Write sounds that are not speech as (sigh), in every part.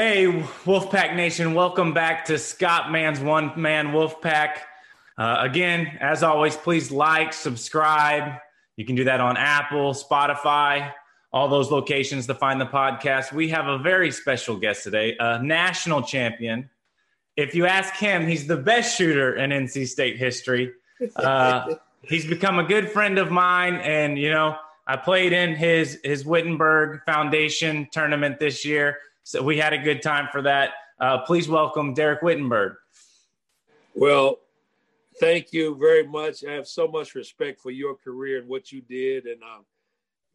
Hey, Wolfpack Nation, welcome back to Scott Man's One Man Wolfpack. Uh, again, as always, please like, subscribe. You can do that on Apple, Spotify, all those locations to find the podcast. We have a very special guest today, a national champion. If you ask him, he's the best shooter in NC State history. (laughs) Uh, he's become a good friend of mine, and you know, I played in his his Whittenburg Foundation tournament this year, so we had a good time for that. Uh, please welcome Dereck Whittenburg. Well, thank you very much. I have so much respect for your career and what you did, and I'm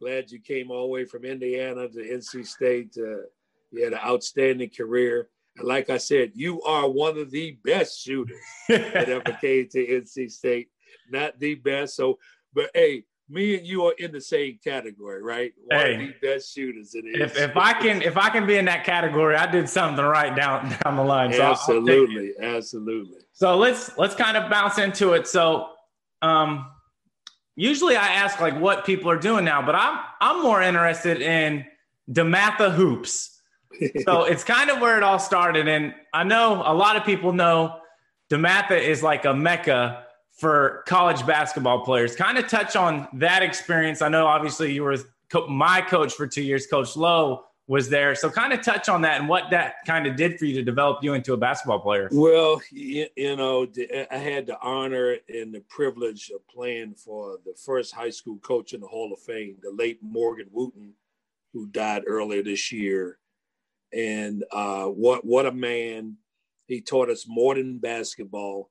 glad you came all the way from Indiana to NC State. Uh, you had an outstanding career. And like I said, you are one of the best shooters that ever (laughs) came to NC State. Not the best. So, but hey, me and you are in the same category, right? One hey, of the best shooters in if, if I can if I can be in that category, I did something right down (laughs) down the line. So absolutely, absolutely. So let's let's kind of bounce into it. So um usually I ask like what people are doing now, but I'm I'm more interested in DeMatha hoops. so (laughs) it's kind of where it all started. And I know a lot of people know DeMatha is like a mecca for college basketball players. Kind of touch on that experience. I know obviously you were my coach for two years, Coach Lowe was there. So kind of touch on that and what that kind of did for you to develop you into a basketball player. Well, you, you know, I had the honor and the privilege of playing for the first high school coach in the Hall of Fame, the late Morgan Wootten, who died earlier this year. And uh, what what a man! He taught us more than basketball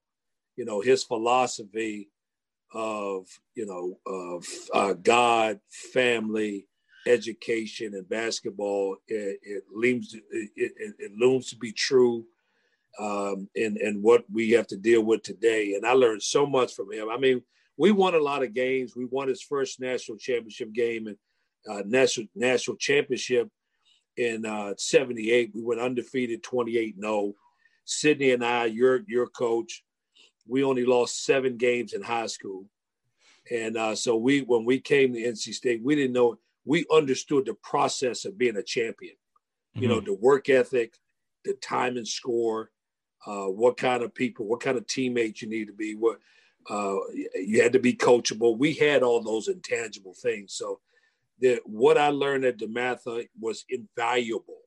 you know, his philosophy of, you know, of uh, God, family, education, and basketball, it, it, looms, it, it, it looms to be true um, and, and what we have to deal with today. And I learned so much from him. I mean, we won a lot of games. We won his first national championship game and uh, national national championship in uh, 78. We went undefeated 28 0. Sidney and I, your your coach, we only lost seven games in high school. And uh, so we, when we came to NC State, we didn't know, we understood the process of being a champion. Mm-hmm. You know, mm-hmm. the work ethic, the time and score, uh, what kind of people, what kind of teammates you need to be, what uh, you had to be coachable. We had all those intangible things. So the, what I learned at DeMatha was invaluable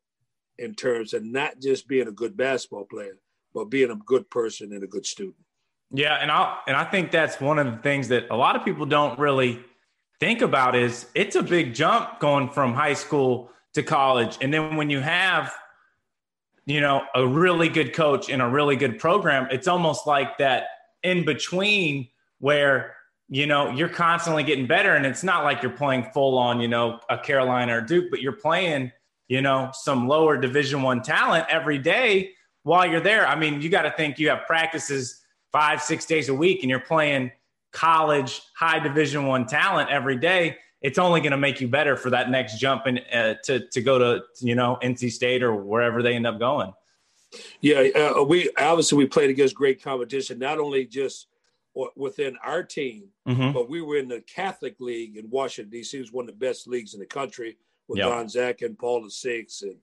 in terms of not just being a good basketball player, but being a good person and a good student. Yeah, and I and I think that's one of the things that a lot of people don't really think about is it's a big jump going from high school to college. And then when you have you know, a really good coach in a really good program, it's almost like that in between where you know you're constantly getting better and it's not like you're playing full on you know a carolina or duke but you're playing you know some lower division one talent every day while you're there i mean you got to think you have practices five, six days a week and you're playing college high division one talent every day, it's only going to make you better for that next jump and uh, to, to go to, you know, NC state or wherever they end up going. Yeah. Uh, we obviously we played against great competition, not only just within our team, mm-hmm. but we were in the Catholic League in Washington D.C. It was one of the best leagues in the country with yep. Gonzaga and Paul the Six and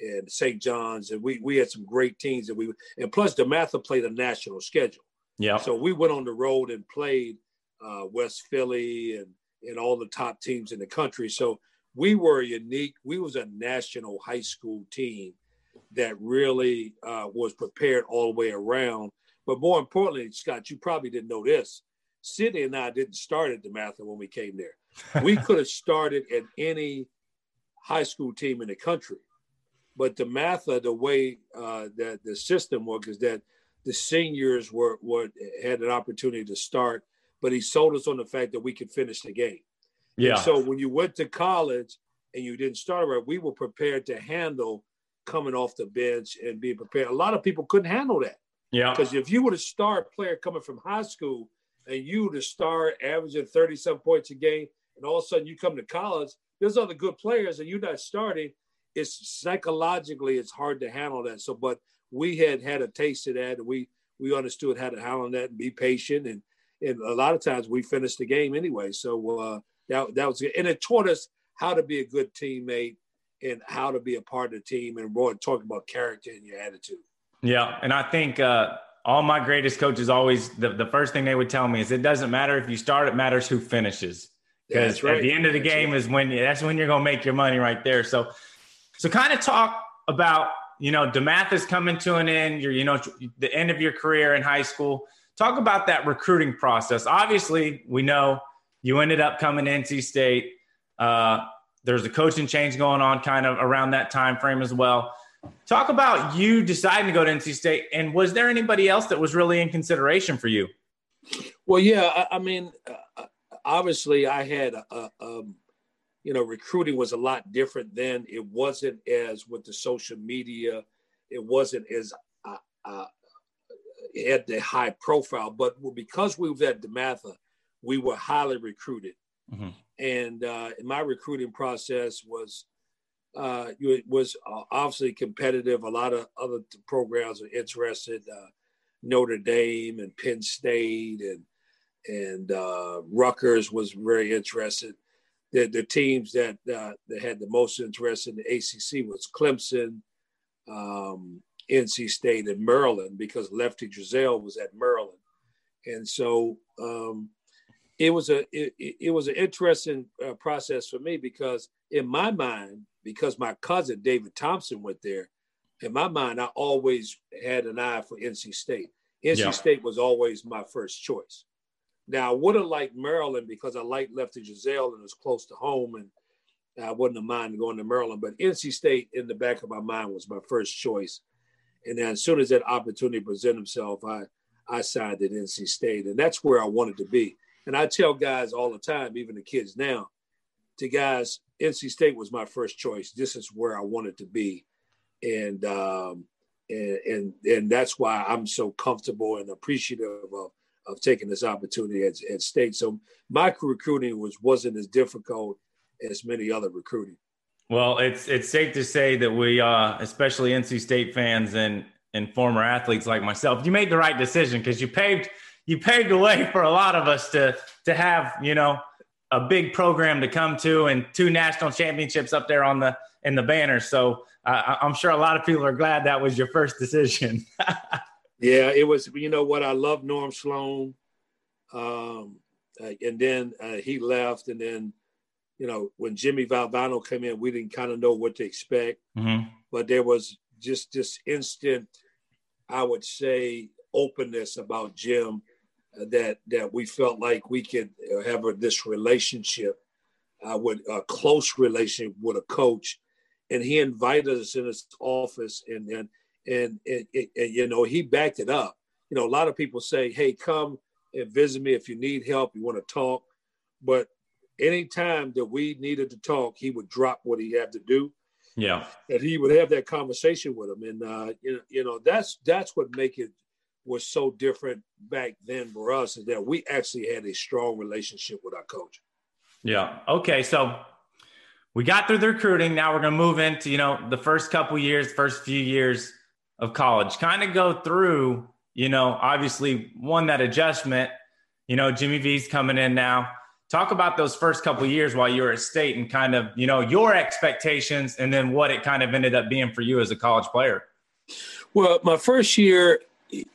and St. John's, and we we had some great teams, and we and plus DeMatha played a national schedule. Yeah. So we went on the road and played uh, West Philly and and all the top teams in the country. So we were unique. We was a national high school team that really uh, was prepared all the way around. But more importantly, Scott, you probably didn't know this. Sidney and I didn't start at DeMatha when we came there. We (laughs) could have started at any high school team in the country. But DeMatha, the way uh, that the system works is that the seniors were, were had an opportunity to start, but he sold us on the fact that we could finish the game. Yeah. And so when you went to college and you didn't start right, we were prepared to handle coming off the bench and being prepared. A lot of people couldn't handle that. Yeah. Because if you were a star player coming from high school and you the star averaging 37 points a game, and all of a sudden you come to college, there's other good players and you're not starting. It's psychologically it's hard to handle that. So, but we had had a taste of that, and we we understood how to handle that and be patient, and and a lot of times we finished the game anyway. So uh, that that was good, and it taught us how to be a good teammate and how to be a part of the team and more talking about character and your attitude. Yeah. And I think uh, all my greatest coaches always, the, the first thing they would tell me is it doesn't matter if you start, it matters who finishes. Because right. at the end of the that's game right. is when that's when you're gonna make your money right there. So, so kind of talk about you know DeMatha is coming to an end. You're you know the end of your career in high school. Talk about that recruiting process. Obviously, we know you ended up coming to NC State. Uh, there's a coaching change going on kind of around that time frame as well. Talk about you deciding to go to NC State, and was there anybody else that was really in consideration for you? Well, yeah, I, I mean, uh, obviously, I had a, a um, you know, recruiting was a lot different then. It wasn't as with the social media. It wasn't as uh, uh, it had the high profile, but because we were at DeMatha, we were highly recruited. Mm-hmm. And uh, my recruiting process was uh, it was uh, obviously competitive. A lot of other programs are interested. Uh, Notre Dame and Penn State and and uh, Rutgers was very interested. The, the teams that uh, that had the most interest in the ACC was Clemson, um, NC State, and Maryland because Lefty Driesell was at Maryland, and so um, it was a it, it was an interesting uh, process for me because in my mind, because my cousin David Thompson went there, in my mind, I always had an eye for NC State. NC yeah. State was always my first choice. Now, I would have liked Maryland because I liked Lefty Driesell and it was close to home, and I wouldn't have minded going to Maryland. But NC State, in the back of my mind, was my first choice. And then as soon as that opportunity presented itself, I I signed at NC State, and that's where I wanted to be. And I tell guys all the time, even the kids now, to guys, NC State was my first choice. This is where I wanted to be, and um, and and and that's why I'm so comfortable and appreciative of of taking this opportunity at, at state. So my recruiting was wasn't as difficult as many other recruiting. Well, it's it's safe to say that we, uh, especially NC State fans and and former athletes like myself, you made the right decision because you paved you paved the way for a lot of us to to have you know a big program to come to and two national championships up there on the in the banner. So uh, I'm sure a lot of people are glad that was your first decision. (laughs) yeah, it was. You know what? I love Norm Sloan, um, uh, and then uh, he left, and then you know when Jimmy Valvano came in, we didn't kind of know what to expect, mm-hmm. but there was just this instant, I would say, openness about Jim that that we felt like we could have a, this relationship uh, with a close relationship with a coach, and he invited us in his office, and and and, and, and, you know he backed it up. You know, a lot of people say, "Hey, come and visit me if you need help, you want to talk," but anytime that we needed to talk, he would drop what he had to do. Yeah, and he would have that conversation with him, and uh, you know, you know that's that's what make it was so different back then for us is that we actually had a strong relationship with our coach. Yeah. Okay. So we got through the recruiting. Now we're going to move into, you know, the first couple years, first few years of college, kind of go through, you know, obviously one, that adjustment, you know, Jimmy V's coming in now. Talk about those first couple years while you were at state and kind of, you know, your expectations and then what it kind of ended up being for you as a college player. Well, my first year,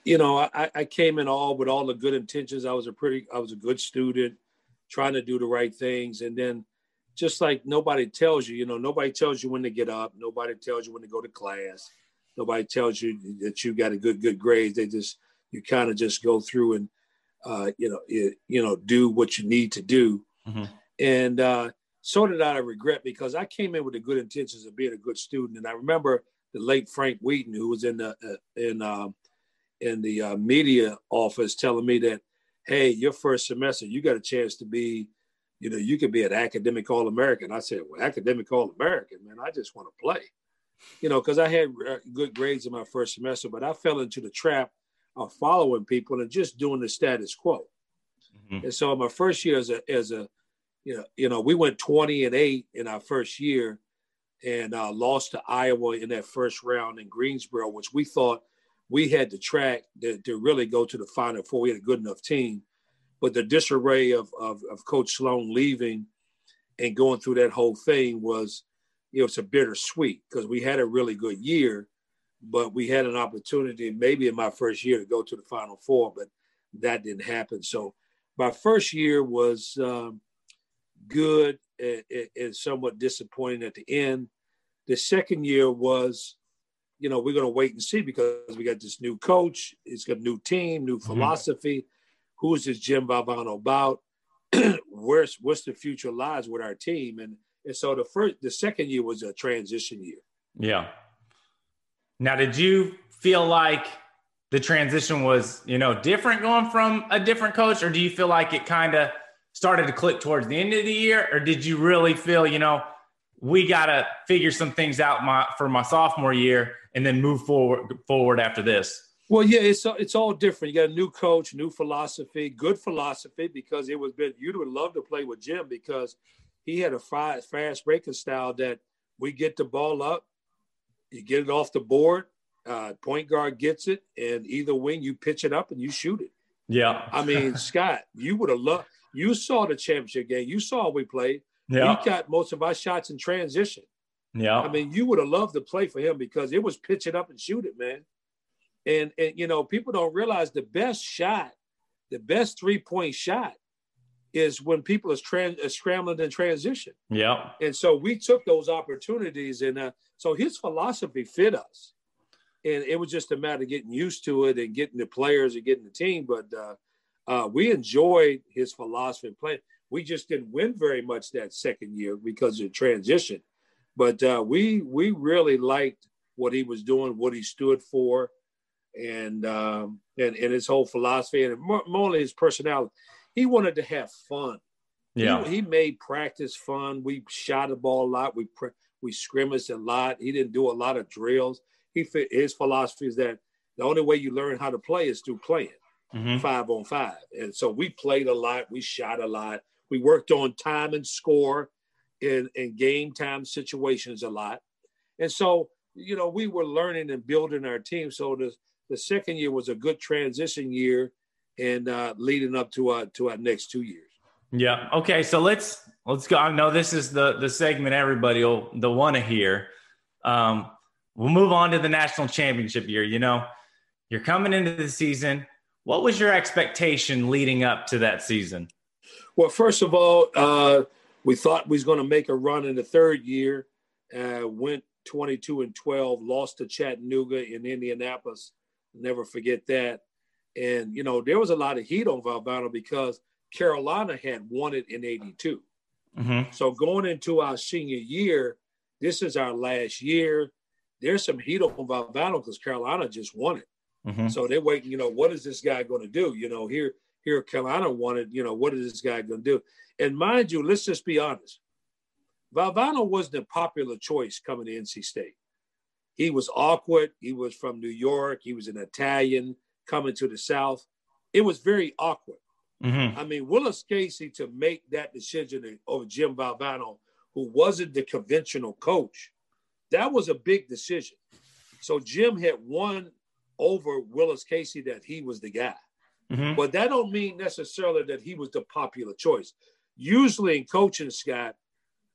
you know, I, I came in all with all the good intentions. I was a pretty, I was a good student, trying to do the right things, and then just like nobody tells you, you know, nobody tells you when to get up, nobody tells you when to go to class, nobody tells you that you got a good good grade. They just you kind of just go through and uh, you know you, you know do what you need to do, mm-hmm. and uh, so did I regret because I came in with the good intentions of being a good student, and I remember the late Frank Weedon who was in the uh, in um, in the uh, media office telling me that, hey, your first semester, you got a chance to be, you know, you could be an academic All American. I said, well, academic All American, man, I just want to play, you know, because I had uh, good grades in my first semester, but I fell into the trap of following people and just doing the status quo. Mm-hmm. And so my first year as a, as a, you know, you know, we went 20 and eight in our first year and uh, lost to Iowa in that first round in Greensboro, which we thought we had the track to, to really go to the final four. We had a good enough team, but the disarray of, of, of Coach Sloan leaving and going through that whole thing was you know, it's a bittersweet because we had a really good year, but we had an opportunity maybe in my first year to go to the Final Four, but that didn't happen. So my first year was um, good and, and somewhat disappointing at the end. The second year was, you know, we're going to wait and see because we got this new coach. He's got a new team, new mm-hmm. philosophy. Mm-hmm. Who is this Jim Valvano about? (clears throat) Where's what's the future lies with our team? And and so the first, the second year was a transition year. Yeah. Now, did you feel like the transition was, you know, different going from a different coach, or do you feel like it kind of started to click towards the end of the year, or did you really feel, you know, we got to figure some things out my, for my sophomore year and then move forward forward after this? Well, yeah, it's it's all different. You got a new coach, new philosophy, good philosophy because it was been you would love to play with Jim because he had a fast, fast breaking style that we get the ball up, you get it off the board, uh, point guard gets it, and either wing you pitch it up and you shoot it. Yeah. I mean, (laughs) Scott, you would have loved. You saw the championship game. You saw we played. Yeah. He got most of our shots in transition. Yeah. I mean, you would have loved to play for him because it was pitch it up and shoot it, man. And and you know, people don't realize the best shot, the best three point shot is when people is trans, is scrambling in transition. Yeah. And so we took those opportunities, and uh, so his philosophy fit us, and it was just a matter of getting used to it and getting the players and getting the team. But uh, uh, we enjoyed his philosophy and playing. We just didn't win very much that second year because of the transition, but uh, we we really liked what he was doing, what he stood for, and um, and and his whole philosophy, and more, more his personality he wanted to have fun. Yeah, he, he made practice fun. We shot the ball a lot. We we scrimmaged a lot. He didn't do a lot of drills. He his philosophy is that the only way you learn how to play is through playing mm-hmm. five on five. And so we played a lot. We shot a lot. We worked on time and score in, in game time situations a lot. And so, you know, we were learning and building our team. So the, the second year was a good transition year and uh, leading up to our to our next two years. Yeah. Okay. So let's let's go. I know this is the the segment everybody will the want to hear. Um, we'll move on to the national championship year. You know, you're coming into the season. What was your expectation leading up to that season? Well, first of all, uh, we thought we was going to make a run in the third year. Uh, went 22 and 12, lost to Chattanooga in Indianapolis. Never forget that. And, you know, there was a lot of heat on Valvano because Carolina had won it in 82. Mm-hmm. So going into our senior year, this is our last year. There's some heat on Valvano because Carolina just won it. Mm-hmm. So they're waiting, you know, what is this guy going to do? You know, here, here Carolina won it, you know, what is this guy going to do? And mind you, let's just be honest. Valvano wasn't a popular choice coming to NC State. He was awkward. He was from New York. He was an Italian coming to the South. It was very awkward. Mm-hmm. I mean, Willis Casey to make that decision over Jim Valvano, who wasn't the conventional coach, that was a big decision. So Jim had won over Willis Casey that he was the guy. Mm-hmm. But that don't mean necessarily that he was the popular choice. Usually in coaching, Scott,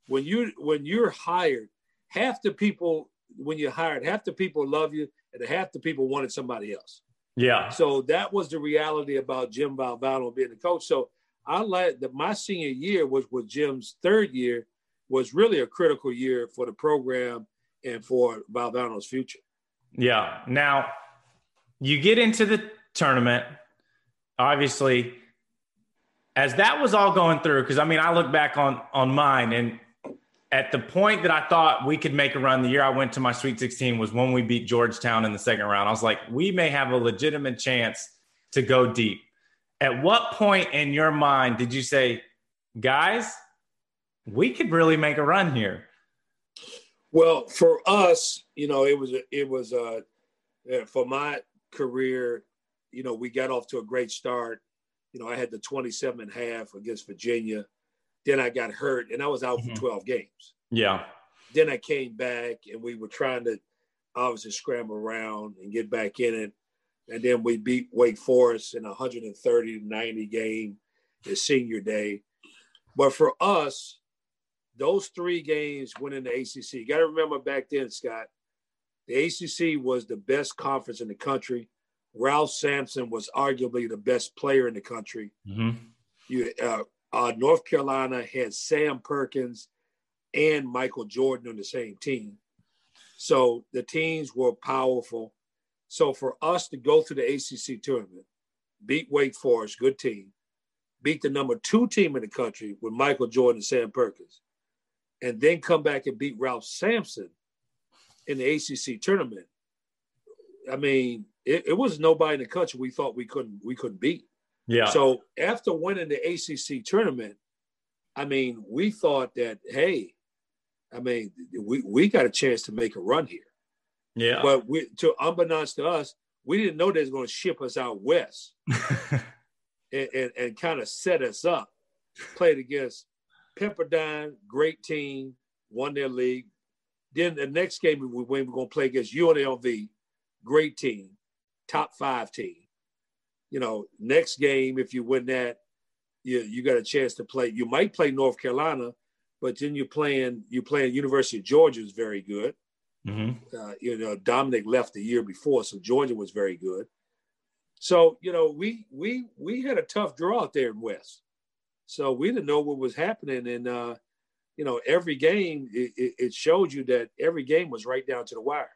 when you when you're hired, half the people when you're hired, half the people love you, and half the people wanted somebody else. Yeah. So that was the reality about Jim Valvano being the coach. So I like that my senior year was with Jim's third year was really a critical year for the program and for Valvano's future. Yeah. Now you get into the tournament, obviously, as that was all going through, because I mean, I look back on on mine and at the point that I thought we could make a run, the year I went to my Sweet 16 was when we beat Georgetown in the second round. I was like, we may have a legitimate chance to go deep. At what point in your mind did you say, guys, we could really make a run here? Well, for us, you know, it was it was uh, for my career, you know, we got off to a great start. You know, I had the 27 and a half against Virginia then I got hurt and I was out mm-hmm. for 12 games. Yeah. Then I came back and we were trying to obviously scramble around and get back in it. And then we beat Wake Forest in a 130 90 game his senior day. But for us, those three games went in the ACC. You got to remember back then, Scott, the ACC was the best conference in the country. Ralph Sampson was arguably the best player in the country. Mm-hmm. You, uh, uh, North Carolina had Sam Perkins and Michael Jordan on the same team. So the teams were powerful. So for us to go to the ACC tournament, beat Wake Forest, good team, beat the number two team in the country with Michael Jordan and Sam Perkins, and then come back and beat Ralph Sampson in the ACC tournament. I mean, it, it was nobody in the country we thought we couldn't we couldn't beat. Yeah. So after winning the ACC tournament, I mean, we thought that hey, I mean, we we got a chance to make a run here. Yeah. But we, to unbeknownst to us, we didn't know they was going to ship us out west (laughs) and, and, and kind of set us up. Played against Pepperdine, great team, won their league. Then the next game we win, we're going to play against UNLV, great team, top five team. You know, next game, if you win that, you, you got a chance to play. You might play North Carolina, but then you're playing you're playing University of Georgia is very good. Mm-hmm. Uh, you know, Dominique left the year before, so Georgia was very good. So you know, we we we had a tough draw out there in West, so we didn't know what was happening, and uh, you know, every game it, it showed you that every game was right down to the wire.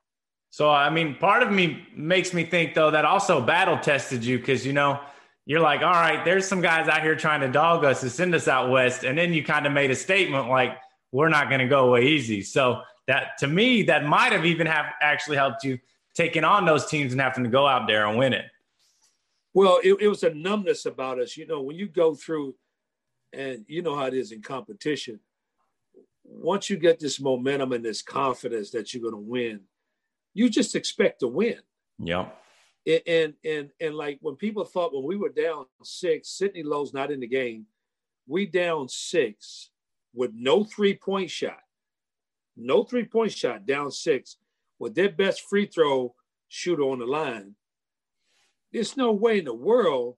So I mean, part of me makes me think though that also battle tested you because you know you're like, all right, there's some guys out here trying to dog us to send us out west, and then you kind of made a statement like, we're not going to go away easy. So that to me, that might have even have actually helped you taking on those teams and having to go out there and win it. Well, it, it was a numbness about us. You know, when you go through, and you know how it is in competition. Once you get this momentum and this confidence that you're going to win, you just expect to win. Yeah and and and like when people thought when we were down six, Sidney Lowe's not in the game. We down six with no three point shot, no three point shot, down six with their best free throw shooter on the line. There's no way in the world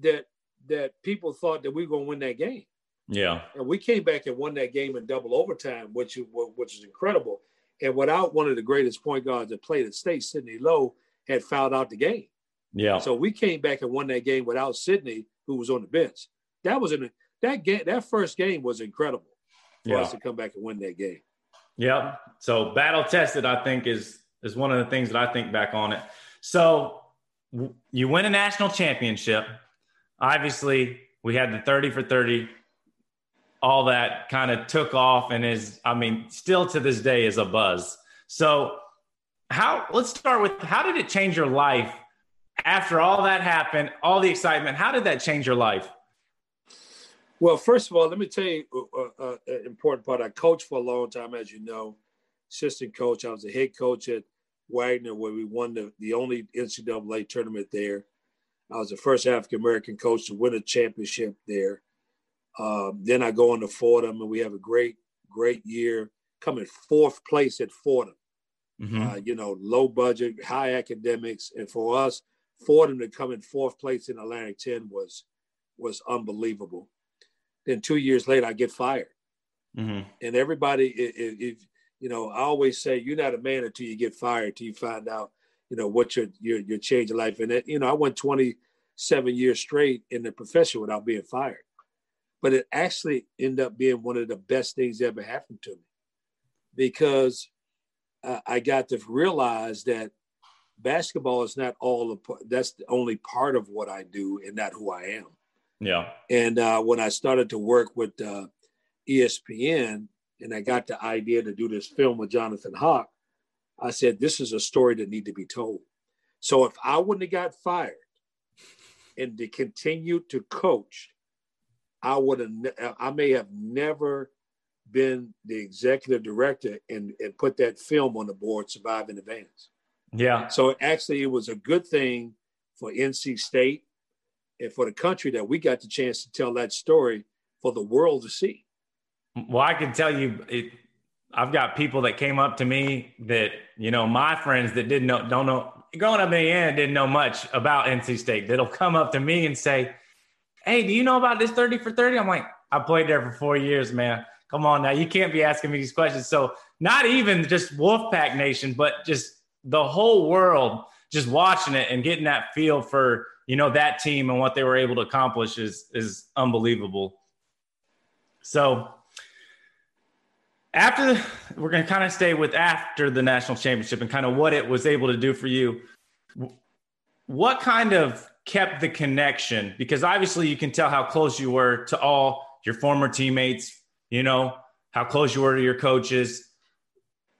that that people thought that we were going to win that game. Yeah, and we came back and won that game in double overtime, which which is incredible. And without one of the greatest point guards that played at state, Sidney Lowe, had fouled out the game. Yeah. So we came back and won that game without Sidney, who was on the bench. That was an that game. That first game was incredible for yeah. us to come back and win that game. Yeah. So battle tested, I think, is is one of the things that I think back on it. So you win a national championship. Obviously, we had the 30 for 30. All that kind of took off and is, I mean, still to this day is a buzz. So how let's start with how did it change your life after all that happened all the excitement? How did that change your life? Well first of all let me tell you uh, uh, an important part. I coached for a long time as you know. Assistant coach i was a head coach at wagner where we won the, the only ncaa tournament there. I was the first african american coach to win a championship there um, then i go into fordham and we have a great great year coming fourth place at fordham mm-hmm. uh, you know, low budget, high academics, and for us, Fordham to come in fourth place in Atlantic 10 was was unbelievable. Then two years later, I get fired, mm-hmm. and everybody, if, if you know, I always say you're not a man until you get fired, until you find out, you know, what your your your change of life. And it, you know, I went 27 years straight in the profession without being fired, but it actually ended up being one of the best things that ever happened to me, because uh, I got to realize that basketball is not all the that's the only part of what I do and not who I am. Yeah. And uh, when I started to work with uh, ESPN and I got the idea to do this film with Jonathan Hock, I said, this is a story that need to be told. So if I wouldn't have got fired and to continue to coach, I would have, uh, I may have never been the executive director and, and put that film on the board, Survive and Advance. Yeah. So actually, it was a good thing for NC State and for the country that we got the chance to tell that story for the world to see. Well, I can tell you, it, I've got people that came up to me that you know my friends that didn't know, don't know, growing up in the end didn't know much about NC State. That'll come up to me and say, "Hey, do you know about this thirty for 30? I'm like, I played there for four years, man Come on now, you can't be asking me these questions. So not even just Wolfpack Nation, but just the whole world just watching it and getting that feel for you know that team and what they were able to accomplish is is unbelievable. So after the, we're going to kind of stay with after the national championship and kind of what it was able to do for you. What kind of kept the connection? Because obviously you can tell how close you were to all your former teammates. You know how close you were to your coaches.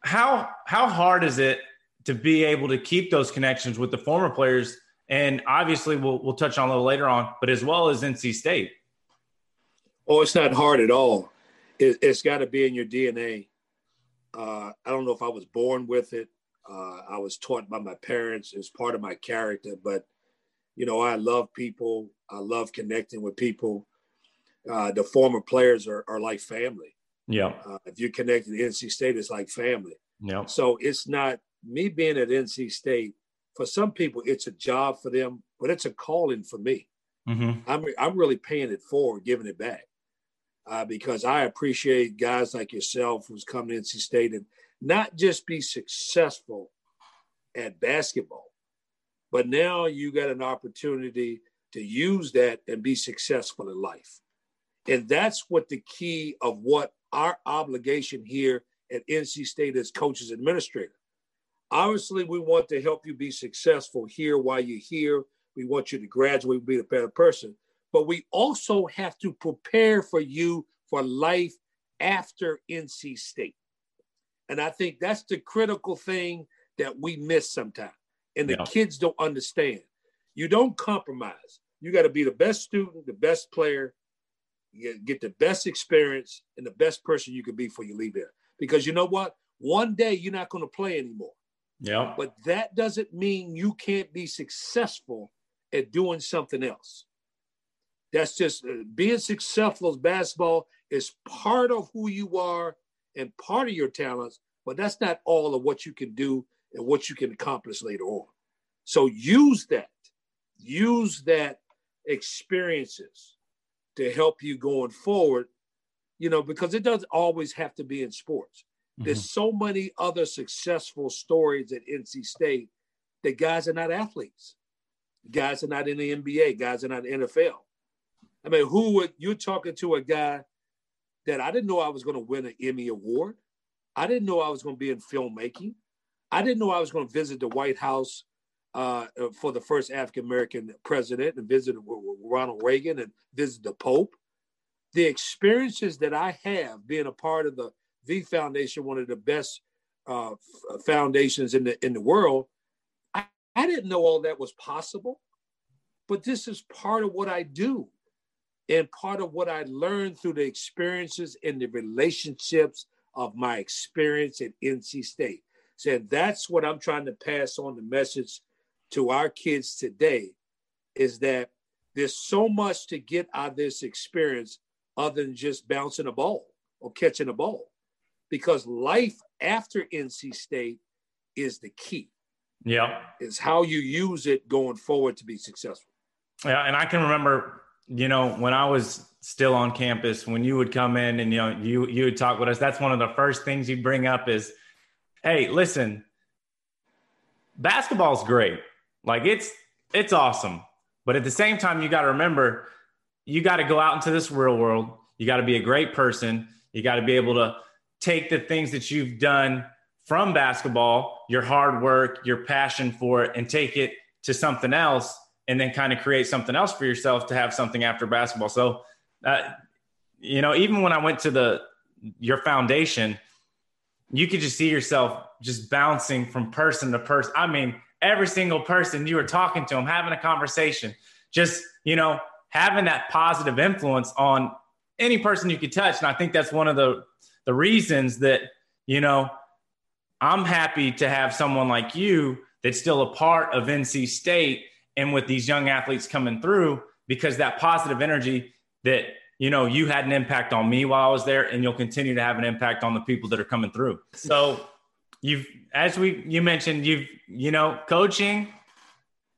How how hard is it to be able to keep those connections with the former players. And obviously, we'll, we'll touch on a little later on, but as well as NC State. Oh, it's not hard at all. It, has got to be in your DNA. Uh, I don't know if I was born with it. Uh, I was taught by my parents. It's part of my character. But, you know, I love people. I love connecting with people. Uh, the former players are, are like family. Yeah. Uh, if you're connected to NC State, it's like family. Yeah. So it's not me being at NC State, for some people, it's a job for them, but it's a calling for me. Mm-hmm. I'm, I'm really paying it forward, giving it back. Uh, because I appreciate guys like yourself who's come to NC State and not just be successful at basketball, but now you got an opportunity to use that and be successful in life. And that's what the key of what our obligation here at NC State as coaches administrator. Obviously, we want to help you be successful here while you're here. We want you to graduate, be a better person. But we also have to prepare for you for life after NC State. And I think that's the critical thing that we miss sometimes. And the yeah. kids don't understand. You don't compromise. You got to be the best student, the best player, you get the best experience, and the best person you can be before you leave there. Because you know what? One day you're not going to play anymore. Yeah. But that doesn't mean you can't be successful at doing something else. That's just uh, being successful as basketball is part of who you are and part of your talents, but that's not all of what you can do and what you can accomplish later on. So use that, use that experiences to help you going forward, you know, because it doesn't always have to be in sports. Mm-hmm. There's so many other successful stories at NC State that guys are not athletes. Guys are not in the NBA. Guys are not in the NFL. I mean, who would you're talking to a guy that I didn't know I was going to win an Emmy Award. I didn't know I was going to be in filmmaking. I didn't know I was going to visit the White House uh, for the first African American president and visit Ronald Reagan and visit the Pope. The experiences that I have being a part of the V Foundation, one of the best uh, foundations in the in the world. I, I didn't know all that was possible, but this is part of what I do, and part of what I learned through the experiences and the relationships of my experience at NC State. So that's what I'm trying to pass on the message to our kids today is that there's so much to get out of this experience other than just bouncing a ball or catching a ball because life after NC State is the key. Yeah. Is how you use it going forward to be successful. Yeah. And I can remember, you know, when I was still on campus, when you would come in and, you know, you, you would talk with us, that's one of the first things you'd bring up is, Hey, listen, basketball's great. Like it's, it's awesome. But at the same time, you got to remember, you got to go out into this real world. You got to be a great person. You got to be able to take the things that you've done from basketball, your hard work, your passion for it, and take it to something else, and then kind of create something else for yourself to have something after basketball. So, uh, you know, even when I went to the your foundation, you could just see yourself just bouncing from person to person. I mean, every single person you were talking to them, having a conversation, just you know, having that positive influence on any person you could touch. And I think that's one of the the reasons that, you know, I'm happy to have someone like you that's still a part of NC State and with these young athletes coming through because that positive energy that you know you had an impact on me while I was there and you'll continue to have an impact on the people that are coming through. So you've as we you mentioned you've you know coaching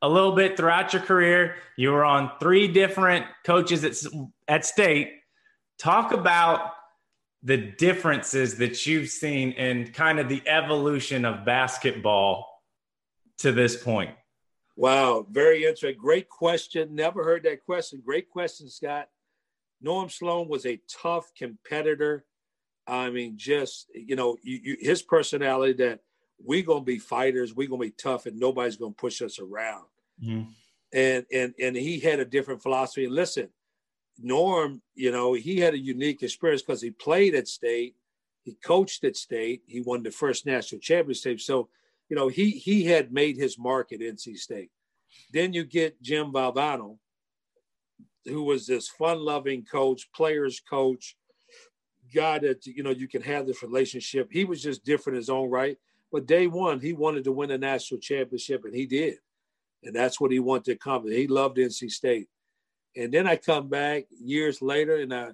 a little bit throughout your career. You were on three different coaches at at state. Talk about the differences that you've seen in kind of the evolution of basketball to this point? Wow, very interesting. Great question. Never heard that question. Great question, Scott. Norm Sloan was a tough competitor. I mean, just you know, you, you, his personality that we're gonna be fighters, we're gonna be tough, and nobody's gonna push us around. Mm-hmm. And and and he had a different philosophy. And listen, Norm, you know, he had a unique experience because he played at State, he coached at State, he won the first national championship. So, you know, he he had made his mark at NC State. Then you get Jim Valvano, who was this fun-loving coach, players coach, guy that you know you can have this relationship. He was just different in his own right. But day one, he wanted to win a national championship, and he did. And that's what he wanted to accomplish. He loved NC State. And then I come back years later, and I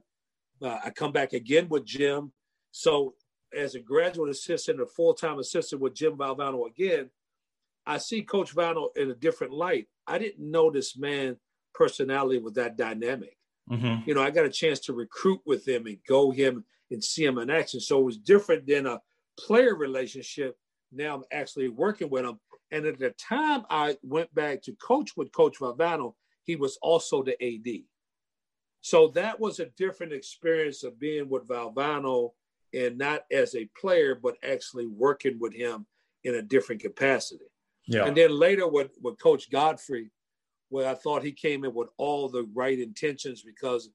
uh, I come back again with Jim. So as a graduate assistant, a full time assistant with Jim Valvano again, I see Coach Valvano in a different light. I didn't know this man personality with that dynamic. Mm-hmm. You know, I got a chance to recruit with him and go him and see him in action. So it was different than a player relationship. Now I'm actually working with him. And at the time I went back to coach with Coach Valvano, he was also the AD. So that was a different experience of being with Valvano and not as a player, but actually working with him in a different capacity. Yeah. And then later with, with Coach Gottfried, where I thought he came in with all the right intentions because of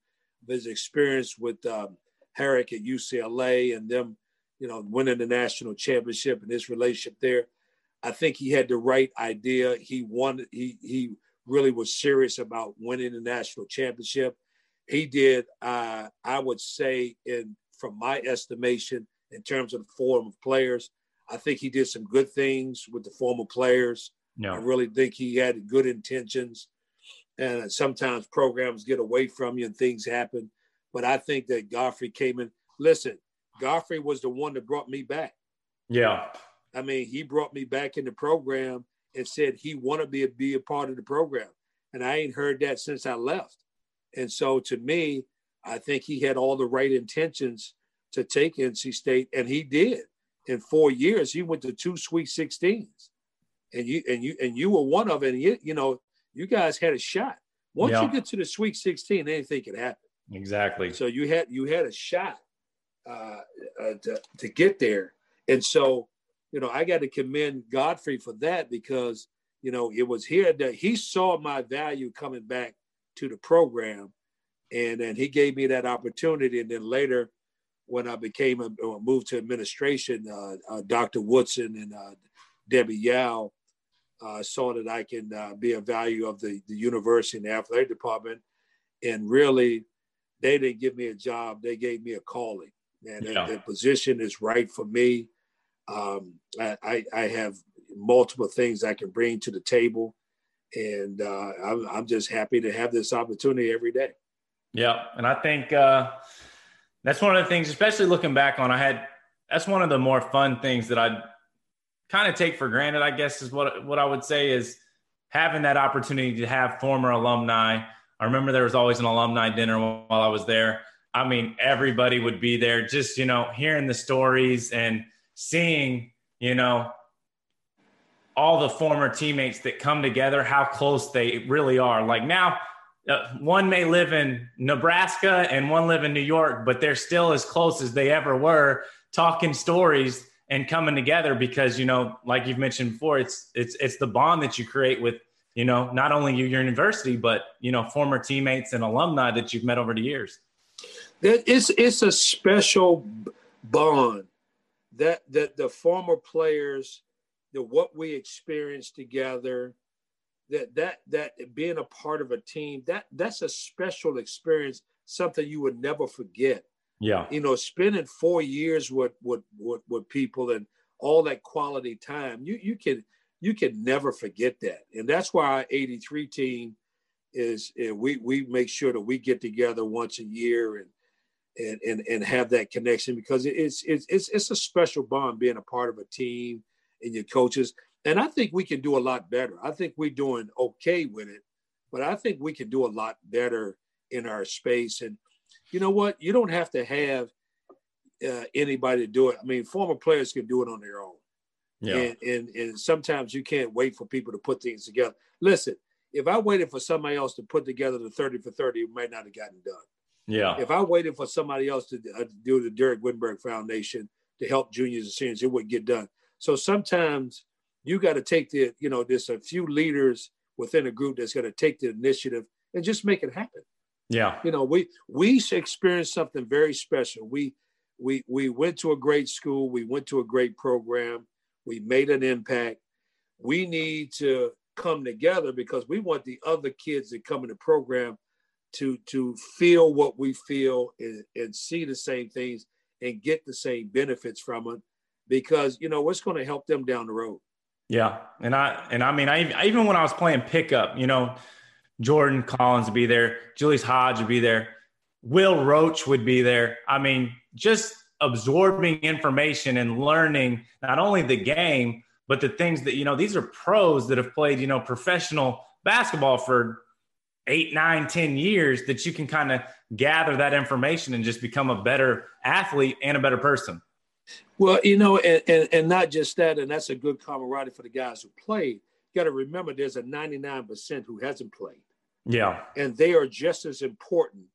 his experience with um, Harrick at UCLA and them, you know, winning the national championship and his relationship there. I think he had the right idea. He wanted he he really was serious about winning the national championship. He did, uh, I would say, in from my estimation, in terms of the form of players, I think he did some good things with the former players. No. I really think he had good intentions. And sometimes programs get away from you and things happen. But I think that Gottfried came in. Listen, Gottfried was the one that brought me back. Yeah. I mean, he brought me back in the program and said he wanted me to be a part of the program. And I ain't heard that since I left. And so to me, I think he had all the right intentions to take NC State, and he did. In four years, he went to two Sweet 16s, and you and you and you were one of it. And you, you know, you guys had a shot. Once yeah. you get to the Sweet 16, anything can happen. Exactly. So you had you had a shot uh, uh, to to get there, and so you know, I got to commend Gottfried for that because, you know, it was here that he saw my value coming back to the program. And then he gave me that opportunity. And then later, when I became a moved to administration, uh, uh, Dr. Woodson and uh, Debbie Yow uh, saw that I can uh, be a value of the, the university and the athletic department. And really, they didn't give me a job, they gave me a calling. And yeah. the position is right for me. Um, I, I, have multiple things I can bring to the table, and uh, I'm, I'm just happy to have this opportunity every day. Yeah, and I think uh, that's one of the things, especially looking back on. I had that's one of the more fun things that I kind of take for granted. I guess is what what I would say is having that opportunity to have former alumni. I remember there was always an alumni dinner while I was there. I mean, everybody would be there, just you know, hearing the stories and seeing, you know, all the former teammates that come together, how close they really are. Like now, uh, one may live in Nebraska and one live in New York, but they're still as close as they ever were, talking stories and coming together because you know, like you've mentioned before, it's it's it's the bond that you create with you know not only your university but you know former teammates and alumni that you've met over the years. It's it's a special bond that that the former players, the what we experienced together, that that that being a part of a team, that that's a special experience, something you would never forget. Yeah. You know, spending four years with with with, with people and all that quality time, you you can you can never forget that. And that's why our 83 team is eh, we we make sure that we get together once a year and and and, and have that connection because it's, it's it's it's a special bond being a part of a team and your coaches. And I think we can do a lot better. I think we're doing okay with it, but I think we can do a lot better in our space. And you know what? You don't have to have uh, anybody to do it. I mean, former players can do it on their own. Yeah. And, and and sometimes you can't wait for people to put things together. Listen, if I waited for somebody else to put together the 30 for 30, it might not have gotten done. Yeah. If I waited for somebody else to uh, do the Dereck Whittenburg Foundation to help juniors and seniors, it wouldn't get done. So sometimes you got to take the, you know, there's a few leaders within a group that's going to take the initiative and just make it happen. Yeah. You know, we we experienced something very special. We we we went to a great school. We went to a great program. We made an impact. We need to come together because we want the other kids that come in the program to to feel what we feel and, and see the same things and get the same benefits from it because you know what's going to help them down the road yeah and i and i mean i even when i was playing pickup you know jordan collins would be there. Julius hodge would be there. Will roach would be there. I mean just absorbing information and learning not only the game but the things that you know these are pros that have played you know professional basketball for eight nine ten years that you can kind of gather that information and just become a better athlete and a better person. Well you know and, and, and not just that and that's a good camaraderie for the guys who played. Got to remember there's a 99% who hasn't played yeah. And they are just as important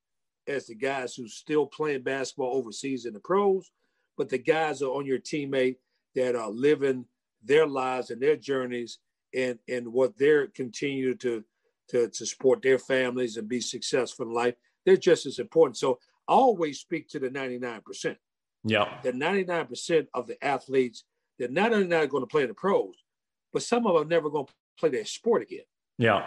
as the guys who still playing basketball overseas in the pros but the guys are on your teammate that are living their lives and their journeys and and what they're continue to to, to support their families and be successful in life. They're just as important. So i always speak to the 99% yeah. The 99% of the athletes they're not only not going to play in the pros but some of them are never going to play their sport again. Yeah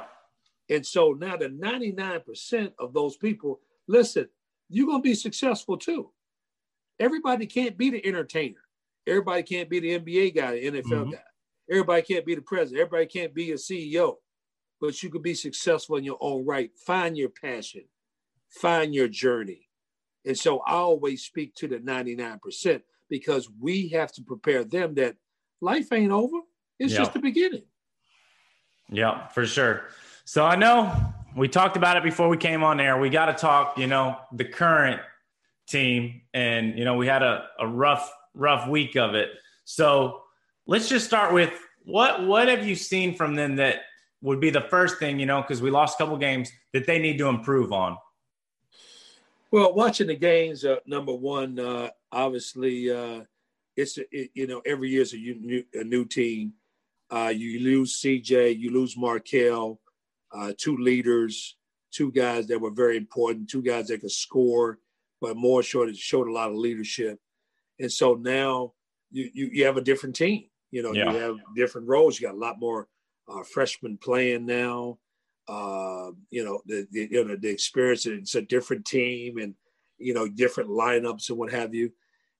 and so now the 99% of those people listen you're going to be successful too everybody can't be the entertainer Everybody can't be the NBA guy, the NFL mm-hmm. guy. Everybody can't be the president. Everybody can't be a CEO. But you can be successful in your own right. Find your passion, find your journey. And so I always speak to the 99% because we have to prepare them that life ain't over. It's yeah. just the beginning. Yeah, for sure. So I know we talked about it before we came on air. We got to talk, you know, the current team. And, you know, we had a, a rough rough week of it. So let's just start with what what have you seen from them that would be the first thing you know because we lost a couple games that they need to improve on. Well, watching the games, uh, number one, uh, obviously, uh, it's it, you know every year is a new, a new team. Uh, you lose CJ, you lose Markell, uh, two leaders, two guys that were very important, two guys that could score, but more showed showed a lot of leadership. And so now you, you, you have a different team. You know, yeah. you have different roles. You got a lot more uh, freshmen playing now. Uh, you know, the, the you know the experience. It's a different team, and you know different lineups and what have you.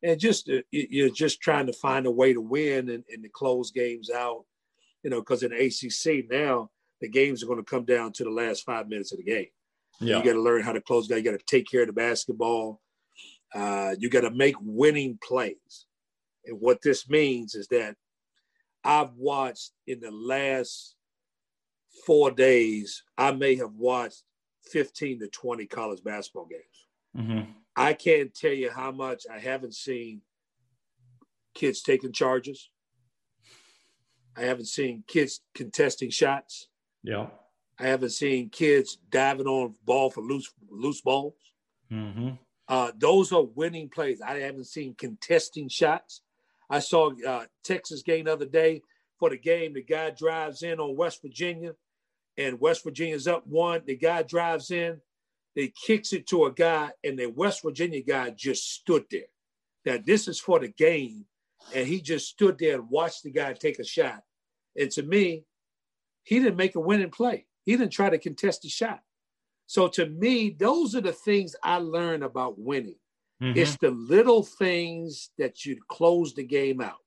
And just uh, you're just trying to find a way to win and, and to close games out. You know, because in ACC now the games are going to come down to the last five minutes of the game. Yeah. You got to learn how to close. Down. You got to take care of the basketball. Uh, you got to make winning plays. And what this means is that I've watched in the last four days, I may have watched 15 to 20 college basketball games. Mm-hmm. I can't tell you how much I haven't seen kids taking charges. I haven't seen kids contesting shots. Yeah. I haven't seen kids diving on ball for loose loose balls. Mm-hmm. Uh, those are winning plays. I haven't seen contesting shots. I saw uh, Texas game the other day for the game. The guy drives in on West Virginia, and West Virginia's up one. The guy drives in, they kicks it to a guy, and the West Virginia guy just stood there. Now this is for the game, and he just stood there and watched the guy take a shot. And to me, he didn't make a winning play. He didn't try to contest the shot. So to me, those are the things I learned about winning. Mm-hmm. It's the little things that you close the game out.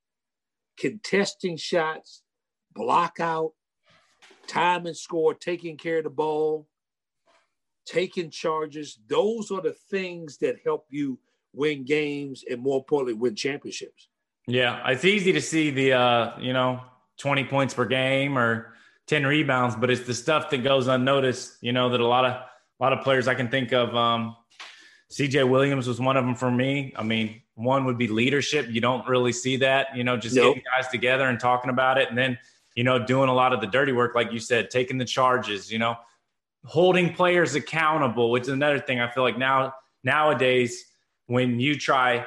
Contesting shots, block out, time and score, taking care of the ball, taking charges. Those are the things that help you win games and more importantly, win championships. Yeah, it's easy to see the uh, you know, 20 points per game or 10 rebounds, but it's the stuff that goes unnoticed, you know, that a lot of a lot of players I can think of. Um, CJ Williams was one of them for me. I mean, one would be leadership. You don't really see that, you know, just nope. getting guys together and talking about it. And then, you know, doing a lot of the dirty work, like you said, taking the charges, you know, holding players accountable, which is another thing I feel like now, nowadays, when you try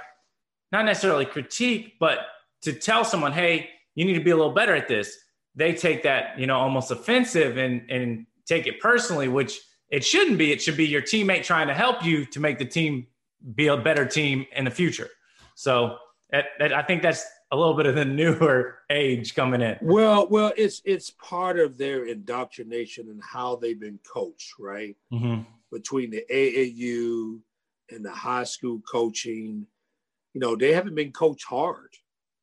not necessarily critique, but to tell someone, hey, you need to be a little better at this, they take that, you know, almost offensive and, and take it personally, which it shouldn't be. It should be your teammate trying to help you to make the team be a better team in the future. So I think that's a little bit of the (laughs) newer age coming in. Well, well, it's it's part of their indoctrination and how they've been coached, right? Mm-hmm. Between the AAU and the high school coaching, you know, they haven't been coached hard.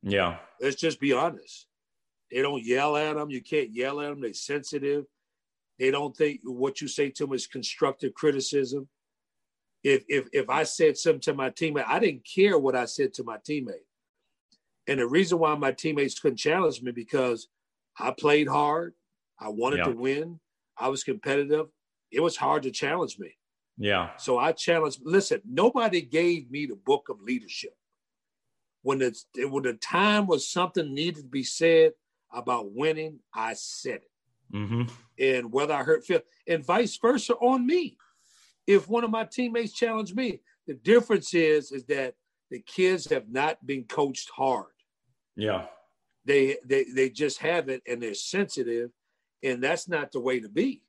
Yeah, let's just be honest. They don't yell at them. You can't yell at them. They're sensitive. They don't think what you say to them is constructive criticism. If if if I said something to my teammate, I didn't care what I said to my teammate. And the reason why my teammates couldn't challenge me because I played hard. I wanted yeah. to win. I was competitive. It was hard to challenge me. Yeah. So I challenged. Listen, nobody gave me the book of leadership. When the when the time was something needed to be said about winning, I said it. Mm-hmm. And whether I hurt feel, and vice versa on me. If one of my teammates challenged me, the difference is is that the kids have not been coached hard. Yeah. They they they just haven't and they're sensitive and that's not the way to be.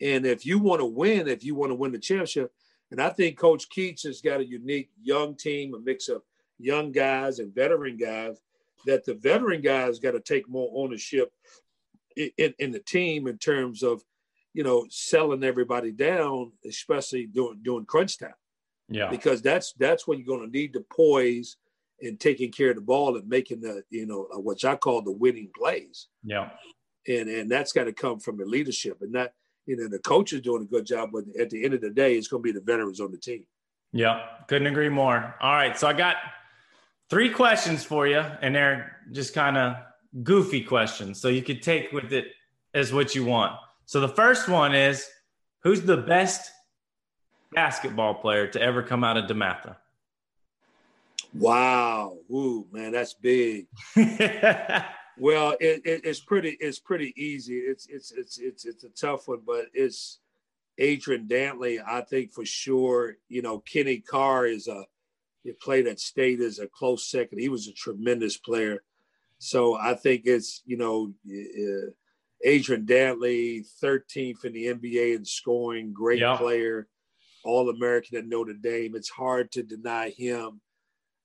And if you want to win, if you want to win the championship, and I think Coach Keatts has got a unique young team, a mix of young guys and veteran guys, that the veteran guys got to take more ownership in, in the team in terms of, you know, selling everybody down, especially during during crunch time. Yeah. Because that's that's when you're going to need the poise and taking care of the ball and making the, you know, uh, what I call the winning plays. Yeah. And and that's got to come from the leadership and that, you know, the coach is doing a good job, but at the end of the day, it's going to be the veterans on the team. Yeah, couldn't agree more. All right, so I got three questions for you, and they're just kind of goofy questions. So you could take with it as what you want. So the first one is who's the best basketball player to ever come out of DeMatha? Wow. Ooh, man, that's big. (laughs) well, it, it, it's pretty it's pretty easy. It's it's it's it's it's a tough one, but it's Adrian Dantley, I think for sure. You know, Kenny Carr is a he played at state as a close second. He was a tremendous player. So I think it's, you know, uh, Adrian Dantley, 13th in the NBA in scoring, great yeah. player, All American at Notre Dame. It's hard to deny him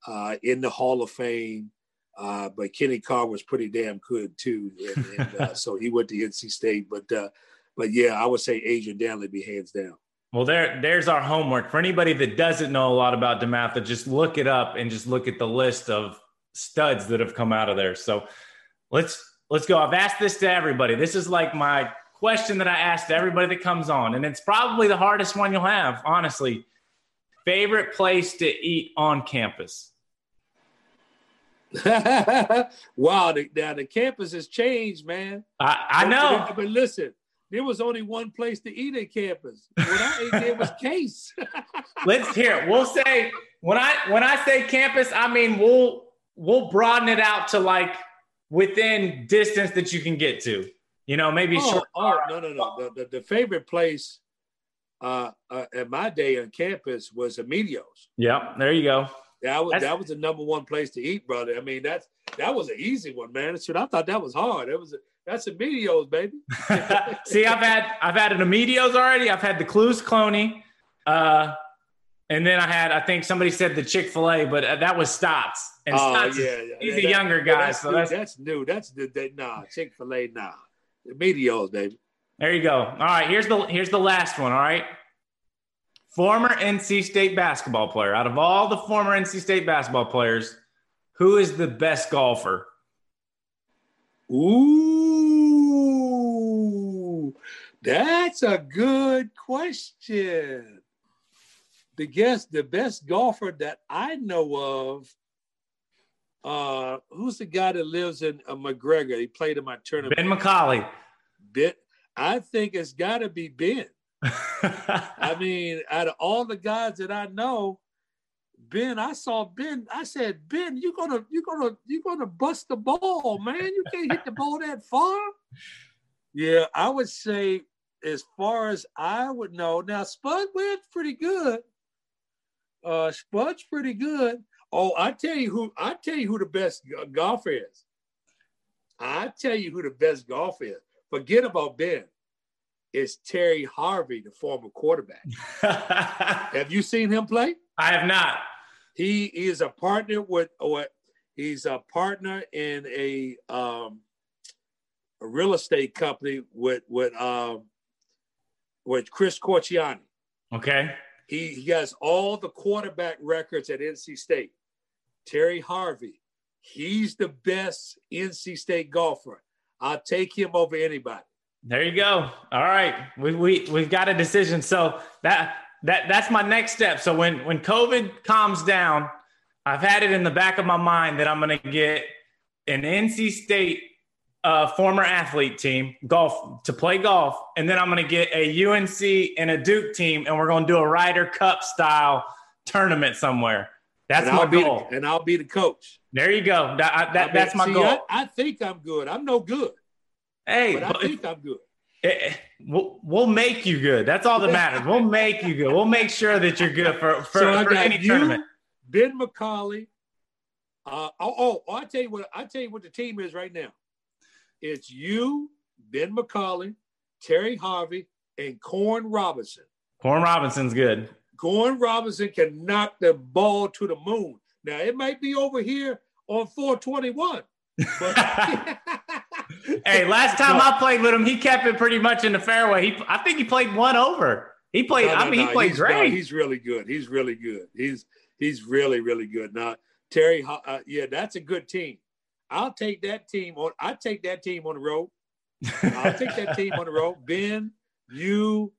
uh, in the Hall of Fame. Uh, but Kenny Carr was pretty damn good too, and, and uh, (laughs) so he went to NC State. But uh, but yeah, I would say Adrian Dantley be hands down. Well, there, there's our homework for anybody that doesn't know a lot about DeMatha. Just look it up and just look at the list of studs that have come out of there. So let's let's go. I've asked this to everybody. This is like my question that I asked everybody that comes on, and it's probably the hardest one you'll have, honestly. Favorite place to eat on campus? (laughs) wow, the, now the campus has changed, man. I, I know. But listen, there was only one place to eat at campus. When I ate there was (laughs) Case. Let's hear it. We'll say when I when I say campus, I mean we'll we'll broaden it out to like within distance that you can get to. You know, maybe oh, short. Oh no no no. The, the, the favorite place uh, uh, at my day on campus was Emilio's. Yeah, there you go. That was that's, that was the number one place to eat, brother. I mean, that's that was an easy one, man. Shit, I thought that was hard. It was a, that's Emilio's, baby. (laughs) See, I've had I've had an Emilio's already. I've had the Clues Cloney, uh, and then I had I think somebody said the Chick Fil A, but uh, that was Stotts. And oh Stotts, yeah, yeah. he's that, a younger guy, that's so new, that's that's new. That's the that, nah Chick Fil A nah. Emilio's, baby. There you go. All right, here's the here's the last one. All right. Former NC State basketball player. Out of all the former NC State basketball players, who is the best golfer? Ooh, that's a good question. The guess the best golfer that I know of. Uh, who's the guy that lives in uh, MacGregor? He played in my tournament. Ben McCauley. Bit. I think it's got to be Ben. (laughs) I mean, out of all the guys that I know, Ben, I saw Ben. I said, Ben, you're gonna, you're gonna, you're gonna bust the ball, man. You can't hit the ball that far. (laughs) Yeah, I would say, as far as I would know, now Spud went pretty good. Uh, Spud's pretty good. Oh, I tell you who, I tell you who the best golfer is. I tell you who the best golfer is. Forget about Ben. It's Terry Harvey, the former quarterback. (laughs) have you seen him play? I have not. He is a partner with what he's a partner in a um, a real estate company with with um, with Chris Corchiani. Okay. He, he has all the quarterback records at NC State. Terry Harvey, he's the best NC State golfer. I'll take him over anybody. There you go. All right, we we we've got a decision. So that that that's my next step. So when when COVID calms down, I've had it in the back of my mind that I'm going to get an NC State uh, former athlete team golf to play golf, and then I'm going to get a UNC and a Duke team, and we're going to do a Ryder Cup style tournament somewhere. That's and my goal. The, and I'll be the coach. There you go. That, that that's my see, goal. I, I, think I'm good. I'm no good. Hey, but I think I'm good. It, we'll, we'll make you good. That's all that matters. We'll (laughs) make you good. We'll make sure that you're good for, for, so for any you, tournament. Ben McCauley. Uh, oh, oh, oh, I tell you what. I tell you what the team is right now. It's you, Ben McCauley, Terry Harvey, and Corn Robinson. Corn Robinson's good. Corn Robinson can knock the ball to the moon. Now it might be over here on 421. But (laughs) hey, last time no. I played with him, he kept it pretty much in the fairway. He, I think he played one over. He played. No, no, I mean, he played he's, great. he's really good. He's really good. He's he's really really good. Now Terry, uh, yeah, that's a good team. I'll take that team on. I take that team on the road. I'll take that team on the road. (laughs) Ben, you,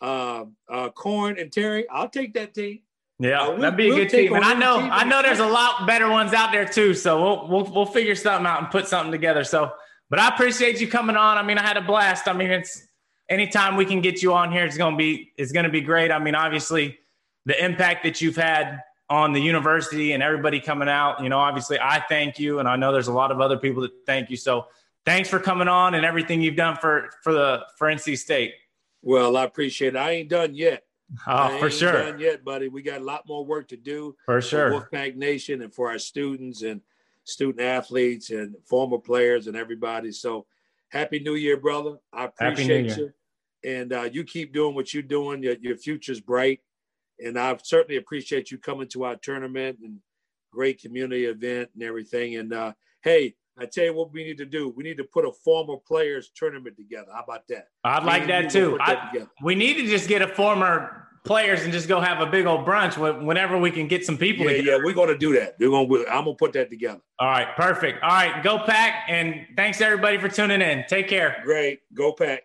uh, uh, Corn, and Terry. I'll take that team. Yeah, uh, we'll, that'd be a we'll good team. And I know, I know, there's a lot better ones out there too. So we'll we'll we'll figure something out and put something together. So but I appreciate you coming on. I mean, I had a blast. I mean, it's anytime we can get you on here, it's gonna be it's gonna be great. I mean, obviously, the impact that you've had on the university and everybody coming out. You know, obviously, I thank you, and I know there's a lot of other people that thank you. So, thanks for coming on and everything you've done for for the for NC State. Well, I appreciate it. I ain't done yet. Oh, for sure. Done yet, buddy. We got a lot more work to do for sure. For Wolfpack Nation and for our students and student athletes and former players and everybody. So happy new year, brother. I appreciate you. And uh, you keep doing what you're doing. Your, your future's bright. And I certainly appreciate you coming to our tournament and great community event and everything. And uh, hey, I tell you what we need to do. We need to put a former players tournament together. How about that? I'd we like that too. That we need to just get a former players and just go have a big old brunch whenever we can get some people. Yeah, together. yeah, we're gonna do that. We're gonna. I'm gonna put that together. All right, perfect. All right, go pack, and thanks everybody for tuning in. Take care. Great, go pack.